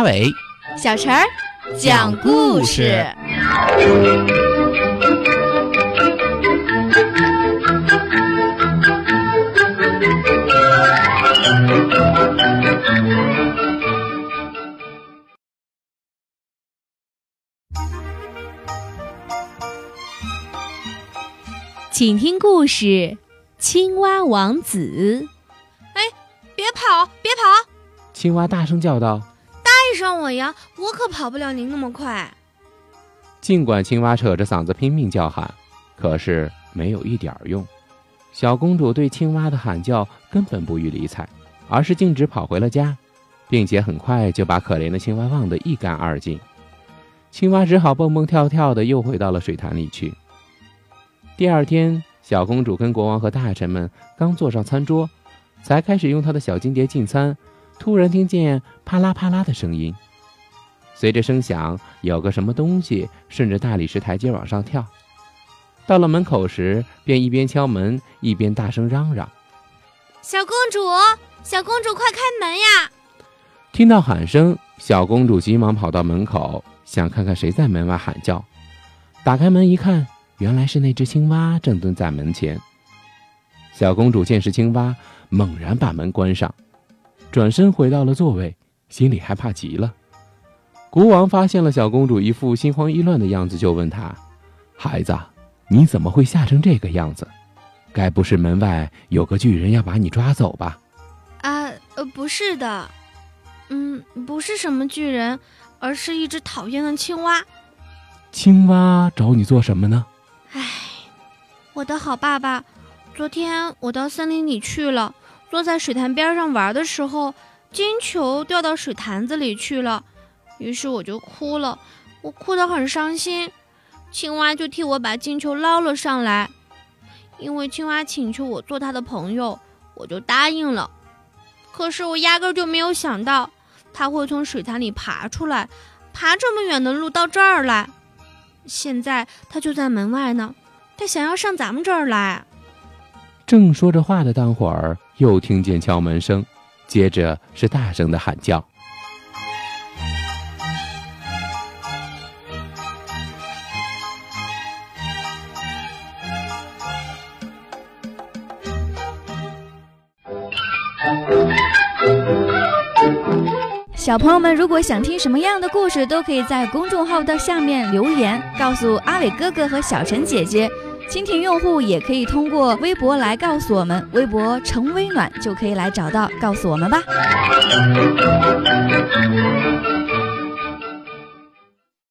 阿伟、小陈儿讲故事。请听故事《青蛙王子》。哎，别跑，别跑！青蛙大声叫道：“带上我呀，我可跑不了您那么快。”尽管青蛙扯着嗓子拼命叫喊，可是没有一点用。小公主对青蛙的喊叫根本不予理睬，而是径直跑回了家，并且很快就把可怜的青蛙忘得一干二净。青蛙只好蹦蹦跳跳的又回到了水潭里去。第二天，小公主跟国王和大臣们刚坐上餐桌，才开始用她的小金碟进餐，突然听见啪啦啪啦的声音。随着声响，有个什么东西顺着大理石台阶往上跳。到了门口时，便一边敲门一边大声嚷嚷：“小公主，小公主，快开门呀！”听到喊声，小公主急忙跑到门口，想看看谁在门外喊叫。打开门一看。原来是那只青蛙正蹲在门前。小公主见是青蛙，猛然把门关上，转身回到了座位，心里害怕极了。国王发现了小公主一副心慌意乱的样子，就问她：“孩子，你怎么会吓成这个样子？该不是门外有个巨人要把你抓走吧？”“啊，呃，不是的，嗯，不是什么巨人，而是一只讨厌的青蛙。”“青蛙找你做什么呢？”唉，我的好爸爸，昨天我到森林里去了，坐在水潭边上玩的时候，金球掉到水潭子里去了，于是我就哭了，我哭得很伤心。青蛙就替我把金球捞了上来，因为青蛙请求我做他的朋友，我就答应了。可是我压根就没有想到，他会从水潭里爬出来，爬这么远的路到这儿来。现在他就在门外呢，他想要上咱们这儿来。正说着话的当会儿，又听见敲门声，接着是大声的喊叫。小朋友们，如果想听什么样的故事，都可以在公众号的下面留言，告诉阿伟哥哥和小陈姐姐。蜻蜓用户也可以通过微博来告诉我们，微博“成微暖”就可以来找到，告诉我们吧。